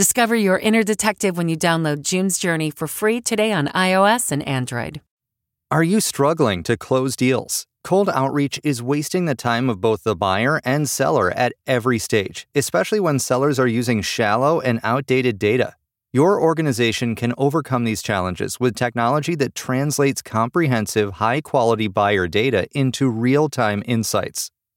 Discover your inner detective when you download June's Journey for free today on iOS and Android. Are you struggling to close deals? Cold outreach is wasting the time of both the buyer and seller at every stage, especially when sellers are using shallow and outdated data. Your organization can overcome these challenges with technology that translates comprehensive, high quality buyer data into real time insights.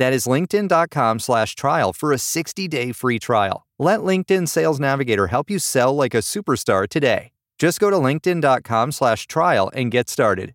That is linkedin.com slash trial for a 60-day free trial. Let LinkedIn Sales Navigator help you sell like a superstar today. Just go to linkedin.com slash trial and get started.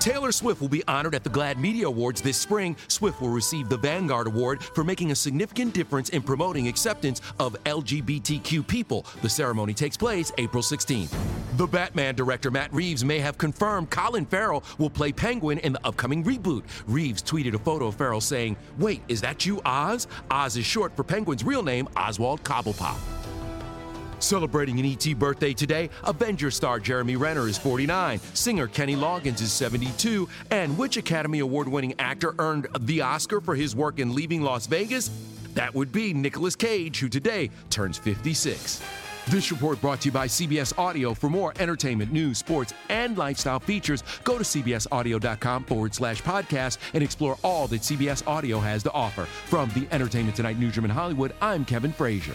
Taylor Swift will be honored at the GLAAD Media Awards this spring. Swift will receive the Vanguard Award for making a significant difference in promoting acceptance of LGBTQ people. The ceremony takes place April 16th. The Batman director Matt Reeves may have confirmed Colin Farrell will play Penguin in the upcoming reboot. Reeves tweeted a photo of Farrell saying, Wait, is that you, Oz? Oz is short for Penguin's real name, Oswald Cobblepot. Celebrating an ET birthday today, Avenger star Jeremy Renner is 49, singer Kenny Loggins is 72, and which Academy Award winning actor earned the Oscar for his work in Leaving Las Vegas? That would be Nicolas Cage, who today turns 56. This report brought to you by CBS Audio. For more entertainment, news, sports, and lifestyle features, go to cbsaudio.com forward slash podcast and explore all that CBS Audio has to offer. From the Entertainment Tonight newsroom in Hollywood, I'm Kevin Frazier.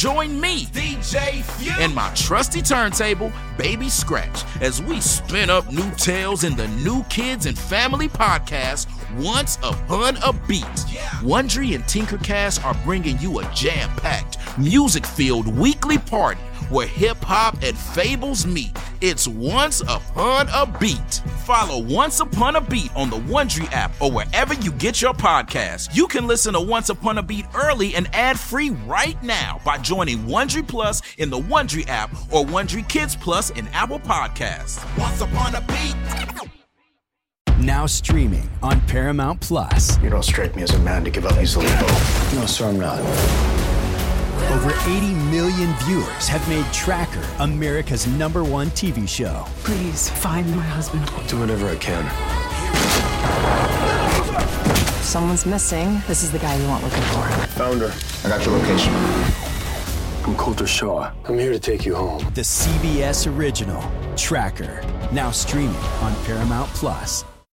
Join me, DJ Few, and my trusty turntable, Baby Scratch, as we spin up new tales in the New Kids and Family podcast, Once Upon a Beat. Wondery and Tinkercast are bringing you a jam packed, music filled weekly party where hip hop and fables meet. It's Once Upon a Beat. Follow Once Upon a Beat on the Wondery app or wherever you get your podcasts. You can listen to Once Upon a Beat early and ad free right now by joining Wondery Plus in the Wondery app or Wondery Kids Plus in Apple Podcasts. Once Upon a Beat. Now streaming on Paramount Plus. You don't strike me as a man to give up easily. No, sir, I'm not. Over 80 million viewers have made Tracker America's number one TV show. Please find my husband. I'll do whatever I can. Someone's missing. This is the guy we want looking for. Found her. I got your location. I'm Colter Shaw. I'm here to take you home. The CBS original Tracker. Now streaming on Paramount Plus.